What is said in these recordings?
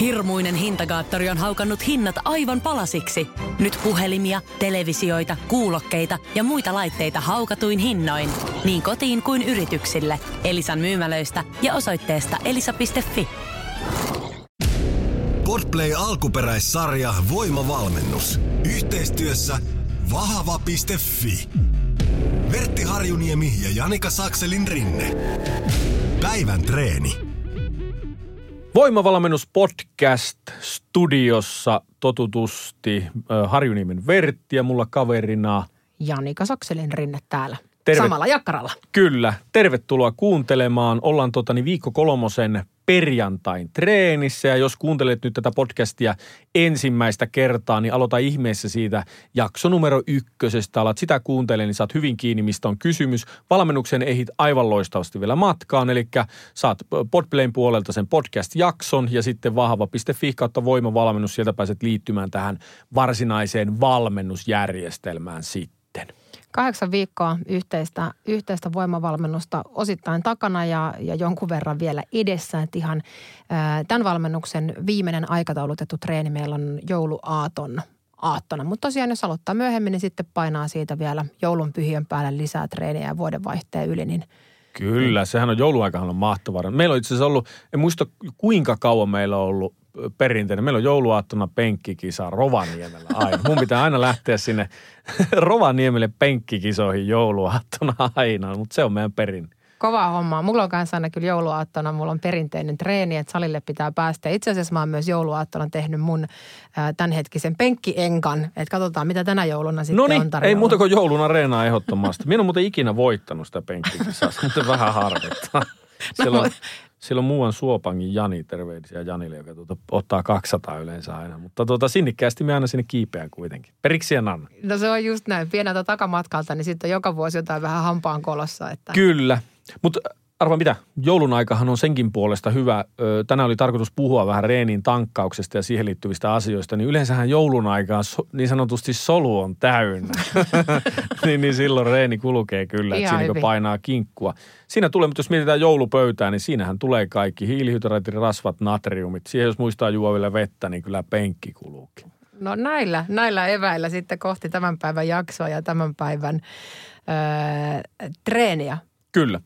Hirmuinen hintakaattori on haukannut hinnat aivan palasiksi. Nyt puhelimia, televisioita, kuulokkeita ja muita laitteita haukatuin hinnoin. Niin kotiin kuin yrityksille. Elisan myymälöistä ja osoitteesta elisa.fi. Podplay alkuperäissarja Voimavalmennus. Yhteistyössä vahva.fi. Vertti Harjuniemi ja Janika Sakselin rinne. Päivän treeni. Voimavalmennus podcast studiossa totutusti Harjuniemen Vertti ja mulla kaverina Janika Sakselin rinne täällä. Terve- Samalla jakkaralla. Kyllä, tervetuloa kuuntelemaan. Ollaan totani viikko kolmosen perjantain treenissä ja jos kuuntelet nyt tätä podcastia ensimmäistä kertaa, niin aloita ihmeessä siitä jakso numero ykkösestä. Alat sitä kuuntelemaan, niin saat hyvin kiinni, mistä on kysymys. Valmennuksen ehit aivan loistavasti vielä matkaan, eli saat Podplayn puolelta sen podcast-jakson ja sitten vahva.fi kautta voimavalmennus, sieltä pääset liittymään tähän varsinaiseen valmennusjärjestelmään sitten. Kahdeksan viikkoa yhteistä, yhteistä voimavalmennusta osittain takana ja, ja jonkun verran vielä edessä. Että ihan ää, tämän valmennuksen viimeinen aikataulutettu treeni meillä on jouluaaton aattona. Mutta tosiaan jos aloittaa myöhemmin, niin sitten painaa siitä vielä joulun pyhien päälle lisää treeniä ja vuodenvaihteen yli, niin Kyllä, sehän on jouluaikahan on mahtavaa. Meillä on itse asiassa ollut, en muista kuinka kauan meillä on ollut perinteinen. Meillä on jouluaattona penkkikisa Rovaniemellä aina. Mun pitää aina lähteä sinne Rovaniemelle penkkikisoihin jouluaattona aina, mutta se on meidän perin. Kova homma. Mulla on kanssa aina kyllä jouluaattona, mulla on perinteinen treeni, että salille pitää päästä. Itse asiassa mä oon myös jouluaattona tehnyt mun tämänhetkisen penkkienkan, että katsotaan mitä tänä jouluna sitten No on tarjolla. ei muuta kuin joulun areenaa ehdottomasti. Minä en ole muuten ikinä voittanut sitä penkkikisaa, se muuten vähän harvittaa. Siellä on, siellä on muuan Suopangin Jani, terveisiä Janille, joka tuota, ottaa 200 yleensä aina. Mutta tuota, sinnikkäästi me aina sinne kiipeän kuitenkin. Periksi en anna. No se on just näin. Pieneltä takamatkalta, niin sitten joka vuosi jotain vähän hampaan kolossa. Että... Kyllä. Mutta arva mitä, joulun aikahan on senkin puolesta hyvä. Tänään oli tarkoitus puhua vähän reenin tankkauksesta ja siihen liittyvistä asioista. Niin yleensähän joulun aikaan so, niin sanotusti solu on täynnä. niin, niin silloin reeni kulkee kyllä, että siinä niin painaa kinkkua. Siinä tulee, mutta jos mietitään joulupöytää, niin siinähän tulee kaikki. Hiilihydraatit, rasvat, natriumit. Siihen jos muistaa juo vielä vettä, niin kyllä penkki kuluukin. No näillä, näillä eväillä sitten kohti tämän päivän jaksoa ja tämän päivän öö, treeniä. Kyllä.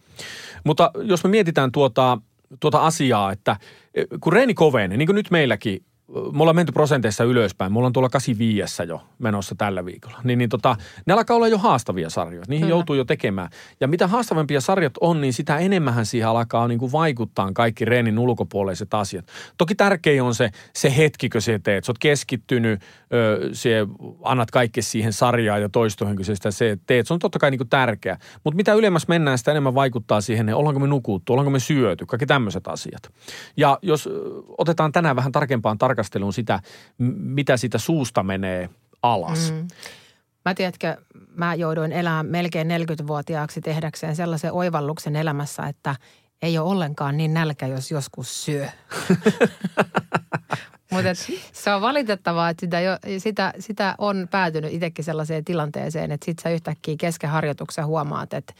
Mutta jos me mietitään tuota, tuota asiaa, että eh, kun reeni kovenee, niin kuin nyt meilläkin, me ollaan menty prosenteissa ylöspäin, me ollaan tuolla 85 jo menossa tällä viikolla, niin, niin tota, ne alkaa olla jo haastavia sarjoja. Niihin Kyllä. joutuu jo tekemään. Ja mitä haastavampia sarjat on, niin sitä enemmän siihen alkaa niin kuin vaikuttaa kaikki reenin ulkopuoliset asiat. Toki tärkein on se, se hetki, kun sä teet. Sä oot keskittynyt, ö, sä annat kaikki siihen sarjaan ja toistoihin, kun sä sitä se teet. Se on totta kai niin kuin tärkeä. Mutta mitä ylemmäs mennään, sitä enemmän vaikuttaa siihen, että ollaanko me nukuttu, ollaanko me syöty, kaikki tämmöiset asiat. Ja jos otetaan tänään vähän tarkempaan tarkasteluun sitä, mitä siitä suusta menee alas. Mm. Mä tiedätkö, mä jouduin elämään melkein 40-vuotiaaksi tehdäkseen sellaisen oivalluksen elämässä, että ei ole ollenkaan niin nälkä, jos joskus syö. Mutta se on valitettavaa, että sitä, jo, sitä, sitä on päätynyt itsekin sellaiseen tilanteeseen, että sit sä yhtäkkiä kesken harjoituksen huomaat, että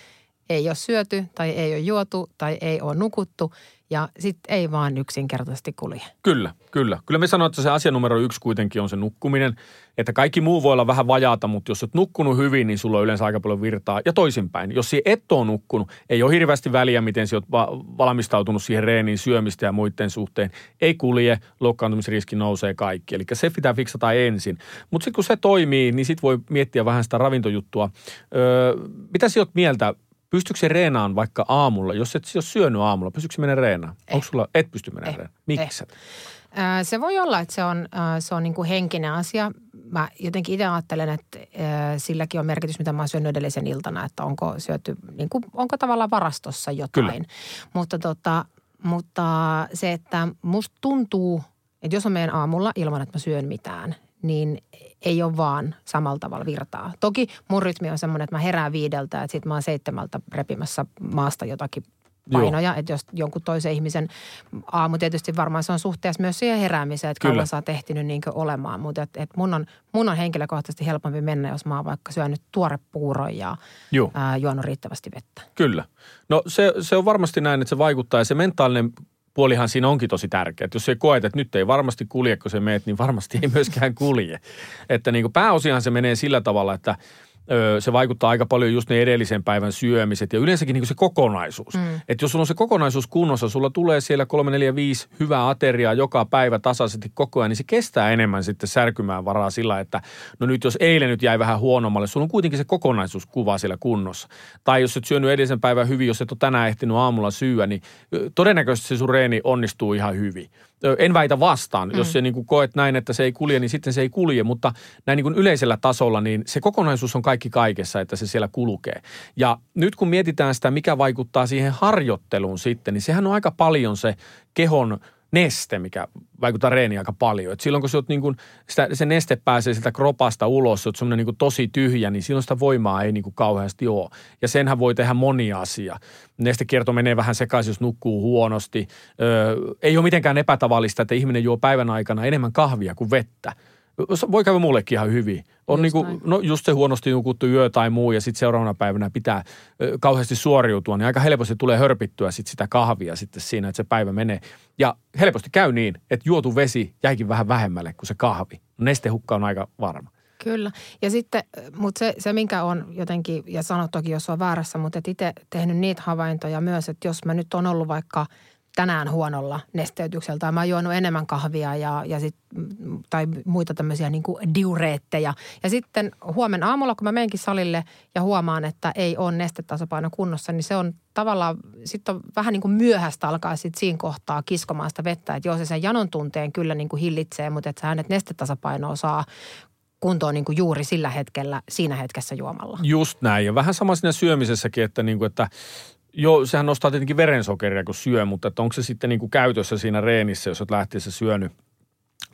ei ole syöty tai ei ole juotu tai ei ole nukuttu ja sitten ei vaan yksinkertaisesti kulje. Kyllä, kyllä. Kyllä me sanoin, että se asia numero yksi kuitenkin on se nukkuminen. Että kaikki muu voi olla vähän vajaata, mutta jos olet nukkunut hyvin, niin sulla on yleensä aika paljon virtaa. Ja toisinpäin, jos sinä et ole nukkunut, ei ole hirveästi väliä, miten sinä olet va- valmistautunut siihen reeniin syömistä ja muiden suhteen. Ei kulje, loukkaantumisriski nousee kaikki. Eli se pitää fiksata ensin. Mutta sitten kun se toimii, niin sitten voi miettiä vähän sitä ravintojuttua. Öö, mitä sinä olet mieltä? Pystyykö se reenaan vaikka aamulla, jos et ole syönyt aamulla, pystyykö se mennä reenaan? Ei. Onko sulla, et pysty mennä Ei. reenaan? Miksi? Ää, Se voi olla, että se on, se on niin kuin henkinen asia. Mä jotenkin itse ajattelen, että silläkin on merkitys, mitä mä oon syönyt edellisen iltana, että onko syöty, niin kuin, onko tavallaan varastossa jotain. Kyllä. Mutta, tota, mutta se, että musta tuntuu, että jos on meidän aamulla ilman, että mä syön mitään, niin ei ole vaan samalla tavalla virtaa. Toki mun rytmi on semmoinen, että mä herään viideltä, että sit mä oon seitsemältä repimässä maasta jotakin Joo. painoja, että jos jonkun toisen ihmisen aamu tietysti varmaan se on suhteessa myös siihen heräämiseen, että Kyllä. kauan sä oot ehtinyt niin olemaan, mutta et, et mun, on, mun on henkilökohtaisesti helpompi mennä, jos mä oon vaikka syönyt tuorepuuron ja Joo. ää, juonut riittävästi vettä. Kyllä. No se, se on varmasti näin, että se vaikuttaa ja se mentaalinen puolihan siinä onkin tosi tärkeä. Että jos se koet, että nyt ei varmasti kulje, kun se meet, niin varmasti ei myöskään kulje. Että niin kuin pääosihan se menee sillä tavalla, että – se vaikuttaa aika paljon just ne edellisen päivän syömiset ja yleensäkin niin se kokonaisuus. Mm. Että jos sulla on se kokonaisuus kunnossa, sulla tulee siellä 3, 4, 5 hyvää ateriaa joka päivä tasaisesti koko ajan, niin se kestää enemmän sitten särkymään varaa sillä, että no nyt jos eilen nyt jäi vähän huonommalle, sulla on kuitenkin se kokonaisuuskuva siellä kunnossa. Tai jos et syönyt edellisen päivän hyvin, jos et ole tänään ehtinyt aamulla syyä, niin todennäköisesti se sun reeni onnistuu ihan hyvin en väitä vastaan. Mm. Jos se niin kuin koet näin, että se ei kulje, niin sitten se ei kulje. Mutta näin niin kuin yleisellä tasolla, niin se kokonaisuus on kaikki kaikessa, että se siellä kulkee. Ja nyt kun mietitään sitä, mikä vaikuttaa siihen harjoitteluun sitten, niin sehän on aika paljon se kehon – neste, mikä vaikuttaa reeniin aika paljon. Et silloin kun sä niin kuin, sitä, se neste pääsee sieltä kropasta ulos, sä oot semmoinen niin tosi tyhjä, niin silloin sitä voimaa ei niin kuin kauheasti ole. Ja senhän voi tehdä moni asia. Nestekierto menee vähän sekaisin, jos nukkuu huonosti. Öö, ei ole mitenkään epätavallista, että ihminen juo päivän aikana enemmän kahvia kuin vettä – voi käydä mullekin ihan hyvin. On just, niin kuin, no just se huonosti nukuttu yö tai muu ja sitten seuraavana päivänä pitää ö, kauheasti suoriutua, niin aika helposti tulee hörpittyä sit sitä kahvia sitten siinä, että se päivä menee. Ja helposti käy niin, että juotu vesi jäikin vähän vähemmälle kuin se kahvi. Nestehukka on aika varma. Kyllä. Ja sitten, mutta se, se minkä on jotenkin, ja sanot toki, jos on väärässä, mutta itse tehnyt niitä havaintoja myös, että jos mä nyt on ollut vaikka – tänään huonolla nesteytyksellä tai mä oon juonut enemmän kahvia ja, ja sit, tai muita tämmöisiä niin diureetteja. Ja sitten huomenna aamulla, kun mä menenkin salille ja huomaan, että ei ole nestetasapaino kunnossa, niin se on tavallaan, sitten on vähän niin kuin myöhäistä alkaa sitten siinä kohtaa kiskomaan sitä vettä. Että joo, se sen janon tunteen kyllä niin kuin hillitsee, mutta että sä hänet nestetasapainoa saa kuntoon niin kuin juuri sillä hetkellä, siinä hetkessä juomalla. Just näin. Ja vähän sama siinä syömisessäkin, että, niin kuin, että Joo, sehän nostaa tietenkin verensokeria, kun syö, mutta että onko se sitten niin kuin käytössä siinä reenissä, jos olet lähtiessä syönyt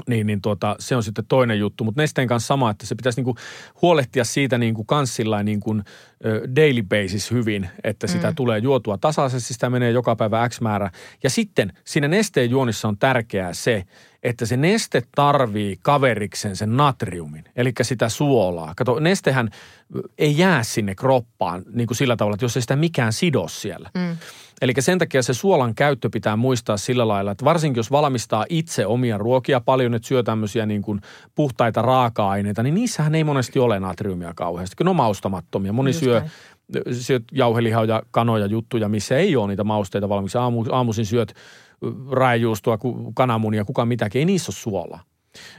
niin, niin tuota, se on sitten toinen juttu. Mutta nesteen kanssa sama, että se pitäisi niinku huolehtia siitä niinku kans niinku, daily basis hyvin, että sitä mm. tulee juotua tasaisesti, sitä menee joka päivä X määrä. Ja sitten siinä nesteen juonissa on tärkeää se, että se neste tarvii kaveriksen sen natriumin, eli sitä suolaa. Kato, nestehän ei jää sinne kroppaan niin kuin sillä tavalla, että jos ei sitä mikään sidos siellä. Mm. Eli sen takia se suolan käyttö pitää muistaa sillä lailla, että varsinkin jos valmistaa itse omia ruokia paljon, että syö tämmöisiä niin kuin puhtaita raaka-aineita, niin niissähän ei monesti ole natriumia kauheasti, kun ne on maustamattomia. Moni Just syö syöt jauhelihaa ja kanoja juttuja, missä ei ole niitä mausteita valmiiksi. Aamu, aamuisin syöt raejuustoa, kananmunia, kuka mitäkin, ei niissä ole suolaa.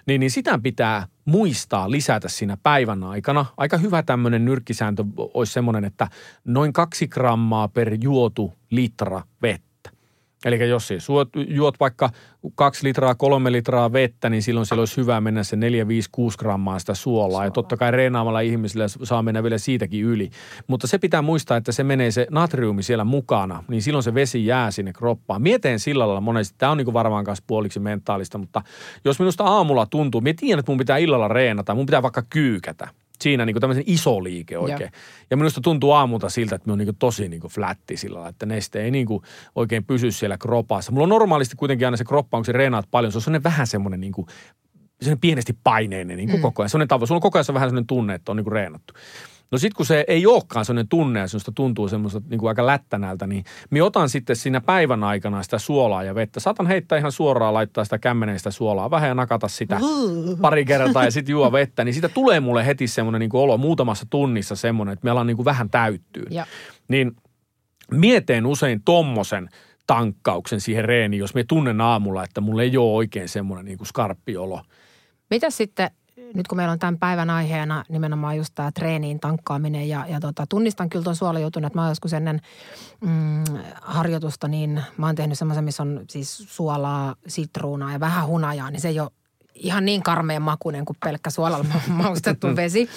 Niin, niin sitä pitää muistaa lisätä siinä päivän aikana. Aika hyvä tämmöinen nyrkkisääntö olisi semmoinen, että noin kaksi grammaa per juotu litra vettä Eli jos siis juot, juot vaikka kaksi litraa, kolme litraa vettä, niin silloin siellä olisi hyvä mennä se 4, 5, 6 grammaa sitä suolaa. Suola. Ja totta kai reenaamalla ihmisillä saa mennä vielä siitäkin yli. Mutta se pitää muistaa, että se menee se natriumi siellä mukana, niin silloin se vesi jää sinne kroppaan. Mieteen sillä lailla monesti, tämä on niin varmaan kanssa puoliksi mentaalista, mutta jos minusta aamulla tuntuu, minä tiedän, että mun pitää illalla reenata, mun pitää vaikka kyykätä siinä niin kuin tämmöisen iso liike oikein. Ja, ja minusta tuntuu aamulta siltä, että me on niin kuin tosi niin kuin flätti sillä lailla, että neste ei niin kuin oikein pysy siellä kropassa. Mulla on normaalisti kuitenkin aina se kroppa, onko se reenaat paljon, se on sellainen vähän semmoinen niin kuin, pienesti paineinen niin kuin mm. koko ajan. Sellainen. Sulla on koko ajan vähän sellainen tunne, että on niin kuin reenattu. No sitten kun se ei olekaan sellainen tunne semmoista tuntuu semmoista niin kuin aika lättänältä, niin minä otan sitten siinä päivän aikana sitä suolaa ja vettä. Saatan heittää ihan suoraan, laittaa sitä kämmeneistä suolaa vähän ja nakata sitä pari kertaa ja sitten juo vettä. Niin siitä tulee mulle heti semmoinen niin kuin olo muutamassa tunnissa semmoinen, että me ollaan niin kuin vähän täyttyy. Ja. Niin mieteen usein tommosen tankkauksen siihen reeniin, jos me tunnen aamulla, että mulla ei ole oikein semmoinen niin kuin skarppi olo. Mitä sitten nyt kun meillä on tämän päivän aiheena nimenomaan just tämä treeniin tankkaaminen ja, ja tota, tunnistan kyllä tuon suolajutun, että mä oon joskus ennen mm, harjoitusta, niin mä oon tehnyt semmoisen, missä on siis suolaa, sitruunaa ja vähän hunajaa, niin se ei ole ihan niin karmeen makuinen kuin pelkkä suolalla maustettu vesi.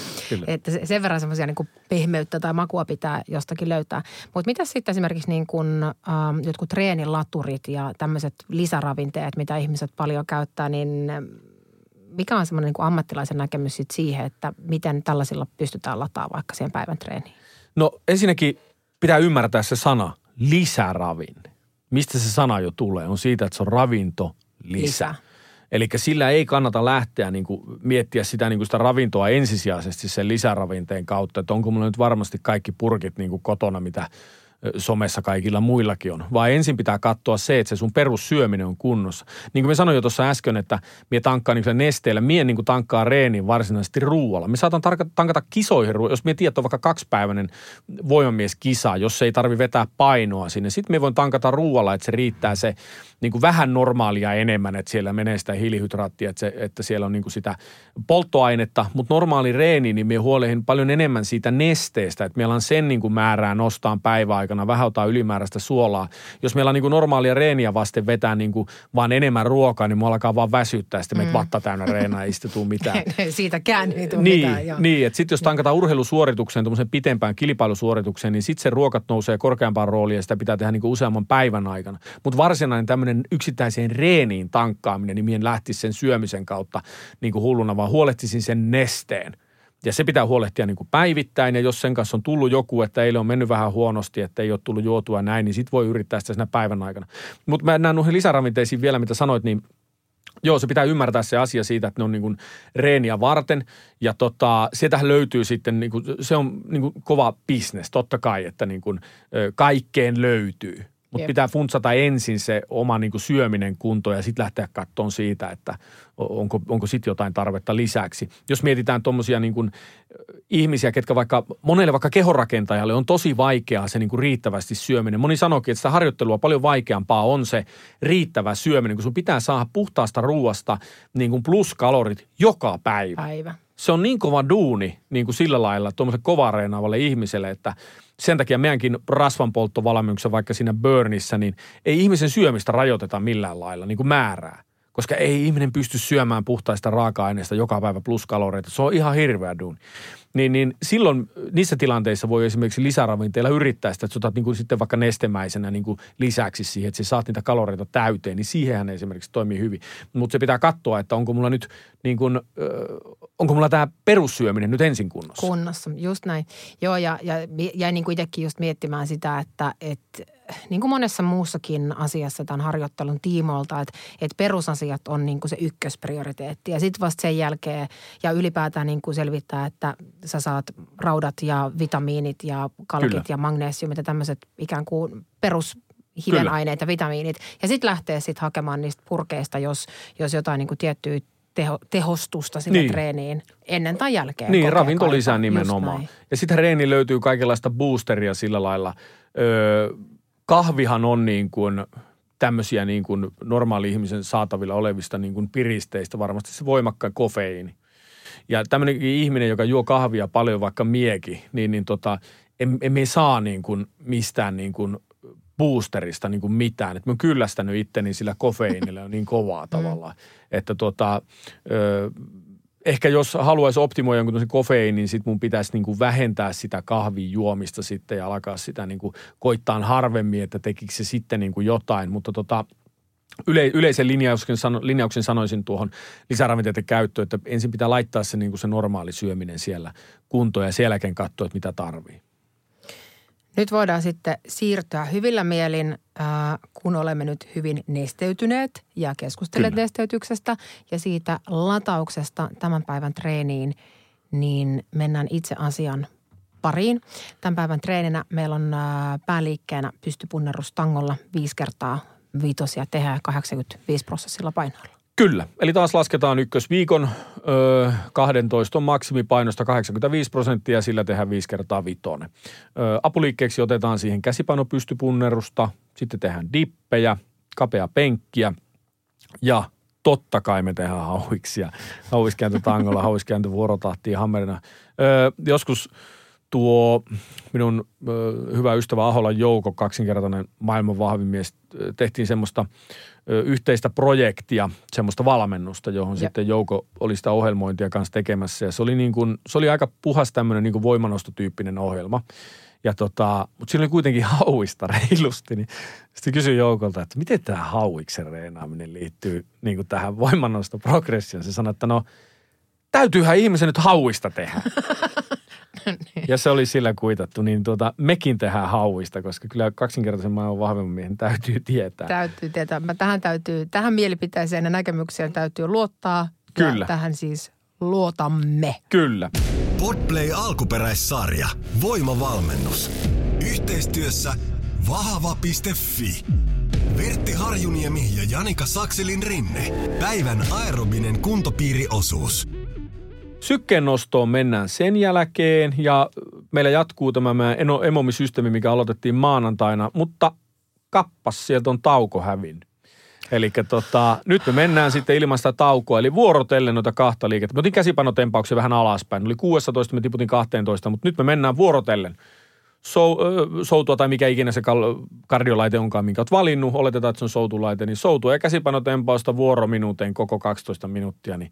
että sen verran semmoisia niin pehmeyttä tai makua pitää jostakin löytää. Mutta mitä sitten esimerkiksi niin kuin, ähm, jotkut treenilaturit ja tämmöiset lisäravinteet, mitä ihmiset paljon käyttää, niin mikä on semmoinen niin ammattilaisen näkemys sit siihen, että miten tällaisilla pystytään lataamaan vaikka siihen päivän treeniin? No ensinnäkin pitää ymmärtää se sana lisäravinne. Mistä se sana jo tulee? On siitä, että se on ravinto lisä. lisä. Eli sillä ei kannata lähteä niin kuin miettiä sitä, niin kuin sitä ravintoa ensisijaisesti sen lisäravinteen kautta, että onko mulla nyt varmasti kaikki purkit niin kuin kotona, mitä somessa kaikilla muillakin on. Vaan ensin pitää katsoa se, että se sun perussyöminen on kunnossa. Niin kuin me sanoin jo tuossa äsken, että mie tankkaan niin nesteellä, mie niin kuin tankkaa reenin varsinaisesti ruualla. Me saatan tankata kisoihin, jos mie tiedät, on vaikka kaksipäiväinen voimamieskisa, jos ei tarvi vetää painoa sinne. Sitten me voin tankata ruualla, että se riittää se niin kuin vähän normaalia enemmän, että siellä menee sitä hiilihydraattia, että, se, että siellä on niin kuin sitä polttoainetta. Mutta normaali reeni, niin me huolehin paljon enemmän siitä nesteestä, että meillä on sen niin kuin määrää nostaa päiväaikana, vähän ottaa ylimääräistä suolaa. Jos meillä on niin kuin normaalia reeniä vasten vetää niin kuin vaan enemmän ruokaa, niin me alkaa vaan väsyttää, sitten mm. vatta täynnä reenaa, ei sitten mitään. Siitäkään ei tule niin, mitään, joo. Niin, että sitten jos tankataan urheilusuoritukseen, tuommoisen pitempään kilpailusuoritukseen, niin sitten se ruokat nousee korkeampaan rooliin ja sitä pitää tehdä niin kuin useamman päivän aikana. Mutta varsinainen tämmöinen yksittäiseen reeniin tankkaaminen, niin mien lähtisi sen syömisen kautta niin kuin hulluna, vaan huolehtisin sen nesteen. Ja se pitää huolehtia niin kuin päivittäin, ja jos sen kanssa on tullut joku, että eilen on mennyt vähän huonosti, että ei ole tullut juotua näin, niin sit voi yrittää sitä siinä päivän aikana. Mutta mä näen noihin lisäravinteisiin vielä, mitä sanoit, niin Joo, se pitää ymmärtää se asia siitä, että ne on niin kuin reeniä varten. Ja tota, sieltähän löytyy sitten, niin kuin, se on niin kuin kova bisnes, totta kai, että niin kuin, kaikkeen löytyy. Mutta pitää funtsata ensin se oma niin kuin syöminen kunto ja sitten lähteä kattoon siitä, että onko, onko sitten jotain tarvetta lisäksi. Jos mietitään tuommoisia niin kuin ihmisiä, ketkä vaikka, monelle vaikka kehonrakentajalle on tosi vaikeaa se niin kuin riittävästi syöminen. Moni sanoikin, että sitä harjoittelua paljon vaikeampaa on se riittävä syöminen, kun sun pitää saada puhtaasta ruuasta niin kuin pluskalorit joka päivä. Päivä. Se on niin kova duuni niin kuin sillä lailla tuommoiselle kovareenaavalle ihmiselle, että – sen takia meidänkin rasvanpolttovalmennuksessa vaikka siinä burnissä, niin ei ihmisen syömistä rajoiteta millään lailla niin kuin määrää. Koska ei ihminen pysty syömään puhtaista raaka-aineista joka päivä plus kaloreita. Se on ihan hirveä duuni niin, niin silloin niissä tilanteissa voi esimerkiksi lisäravinteilla yrittää sitä, että otat niin kuin sitten vaikka nestemäisenä niin kuin lisäksi siihen, että sä saat niitä kaloreita täyteen, niin siihenhän esimerkiksi toimii hyvin. Mutta se pitää katsoa, että onko mulla nyt niin kuin, onko mulla tämä perussyöminen nyt ensin kunnossa. Kunnossa, just näin. Joo, ja, ja jäin niin kuin itsekin just miettimään sitä, että, että niin kuin monessa muussakin asiassa tämän harjoittelun tiimoilta, että, että perusasiat on niin kuin se ykkösprioriteetti. Ja sitten vasta sen jälkeen ja ylipäätään niin kuin selvittää, että sä saat raudat ja vitamiinit ja kalkit Kyllä. ja magnesiumit ja tämmöiset ikään kuin perus hivenaineet ja vitamiinit. Ja sitten lähtee sitten hakemaan niistä purkeista, jos, jos jotain niin kuin tiettyä teho, tehostusta sinne niin. treeniin ennen tai jälkeen. Niin, ravinto lisää nimenomaan. Ja sitten reeni löytyy kaikenlaista boosteria sillä lailla. Öö, kahvihan on niin kuin tämmöisiä niin kuin normaali ihmisen saatavilla olevista niin kuin piristeistä varmasti se voimakkain kofeiini. Ja tämmöinen ihminen, joka juo kahvia paljon, vaikka mieki, niin, niin tota, emme saa niin kuin mistään niin kuin boosterista niin kuin mitään. Että mä oon kyllästänyt itteni sillä kofeiinilla niin kovaa mm. tavallaan. Että tota, ö, ehkä jos haluaisi optimoida jonkun kofeiinin, niin sitten mun pitäisi niin kuin vähentää sitä kahvin juomista sitten ja alkaa sitä niin kuin koittaa harvemmin, että tekikö se sitten niin kuin jotain. Mutta tota, yle, yleisen linjauksen, sano, linjauksen sanoisin tuohon lisäravinteiden käyttöön, että ensin pitää laittaa se, niin kuin se normaali syöminen siellä kuntoon ja sen jälkeen katsoa, että mitä tarvii. Nyt voidaan sitten siirtyä hyvillä mielin, äh, kun olemme nyt hyvin nesteytyneet ja keskustelleet Kyllä. nesteytyksestä ja siitä latauksesta tämän päivän treeniin, niin mennään itse asian pariin. Tämän päivän treeninä meillä on äh, pääliikkeenä pystypunnerus tangolla viisi kertaa viitosia tehdään 85 prosessilla painoilla. Kyllä, eli taas lasketaan ykkösviikon ö, 12 on maksimipainosta 85 prosenttia, sillä tehdään viisi kertaa vitonen. Ö, apuliikkeeksi otetaan siihen käsipainopystypunnerusta, sitten tehdään dippejä, kapea penkkiä ja totta kai me tehdään hauiksia. Hauiskääntö tangolla, hauiskääntö vuorotahtiin hammerina. Ö, joskus tuo minun ö, hyvä ystävä Aholan Jouko, kaksinkertainen maailman vahvin mies, tehtiin semmoista ö, yhteistä projektia, semmoista valmennusta, johon ja. sitten Jouko oli sitä ohjelmointia kanssa tekemässä. Ja se oli, niin kuin, se oli aika puhas tämmöinen niin kuin voimanostotyyppinen ohjelma. Ja tota, mutta siinä oli kuitenkin hauista reilusti, niin sitten kysyin Joukolta, että miten tämä hauiksen reenaaminen liittyy niin kuin tähän voimannosto progressioon. Se sanoi, että no täytyyhän ihmisen nyt hauista tehdä. niin. Ja se oli sillä kuitattu, niin tuota, mekin tehdään hauista, koska kyllä kaksinkertaisen maailman vahvemman miehen täytyy tietää. Täytyy tietää. Mä tähän, täytyy, tähän mielipiteeseen ja näkemykseen täytyy luottaa. Kyllä. tähän siis luotamme. Kyllä. Podplay alkuperäissarja. Voimavalmennus. Yhteistyössä Vahva.fi. Vertti Harjuniemi ja Janika Sakselin rinne. Päivän aerobinen kuntopiiriosuus. Sykkeen nostoon mennään sen jälkeen ja meillä jatkuu tämä meidän emomisysteemi, mikä aloitettiin maanantaina, mutta kappas sieltä on tauko hävinnyt. Eli tota, nyt me mennään sitten ilman sitä taukoa, eli vuorotellen noita kahta liikettä. Me otin käsipanotempauksia vähän alaspäin. Oli 16, me tiputin 12, mutta nyt me mennään vuorotellen. Sou, soutua tai mikä ikinä se kardiolaite onkaan, minkä olet valinnut, oletetaan, että se on soutulaite, niin soutua ja käsipanotempausta vuorominuuteen koko 12 minuuttia, niin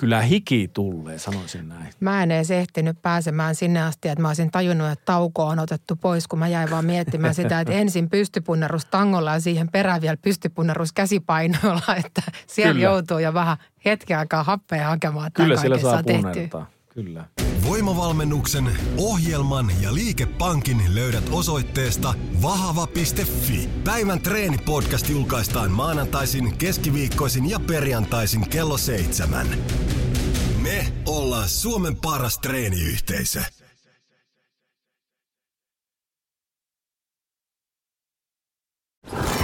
kyllä hiki tulee, sanoisin näin. Mä en edes ehtinyt pääsemään sinne asti, että mä olisin tajunnut, että tauko on otettu pois, kun mä jäin vaan miettimään sitä, että ensin pystypunnerus tangolla ja siihen perään vielä pystypunnerus käsipainoilla, että siellä kyllä. joutuu jo vähän hetken aikaa happea hakemaan. Kyllä siellä saa punnertaa, kyllä. Voimavalmennuksen, ohjelman ja liikepankin löydät osoitteesta vahava.fi. Päivän treenipodcast julkaistaan maanantaisin, keskiviikkoisin ja perjantaisin kello seitsemän. Me ollaan Suomen paras treeniyhteisö.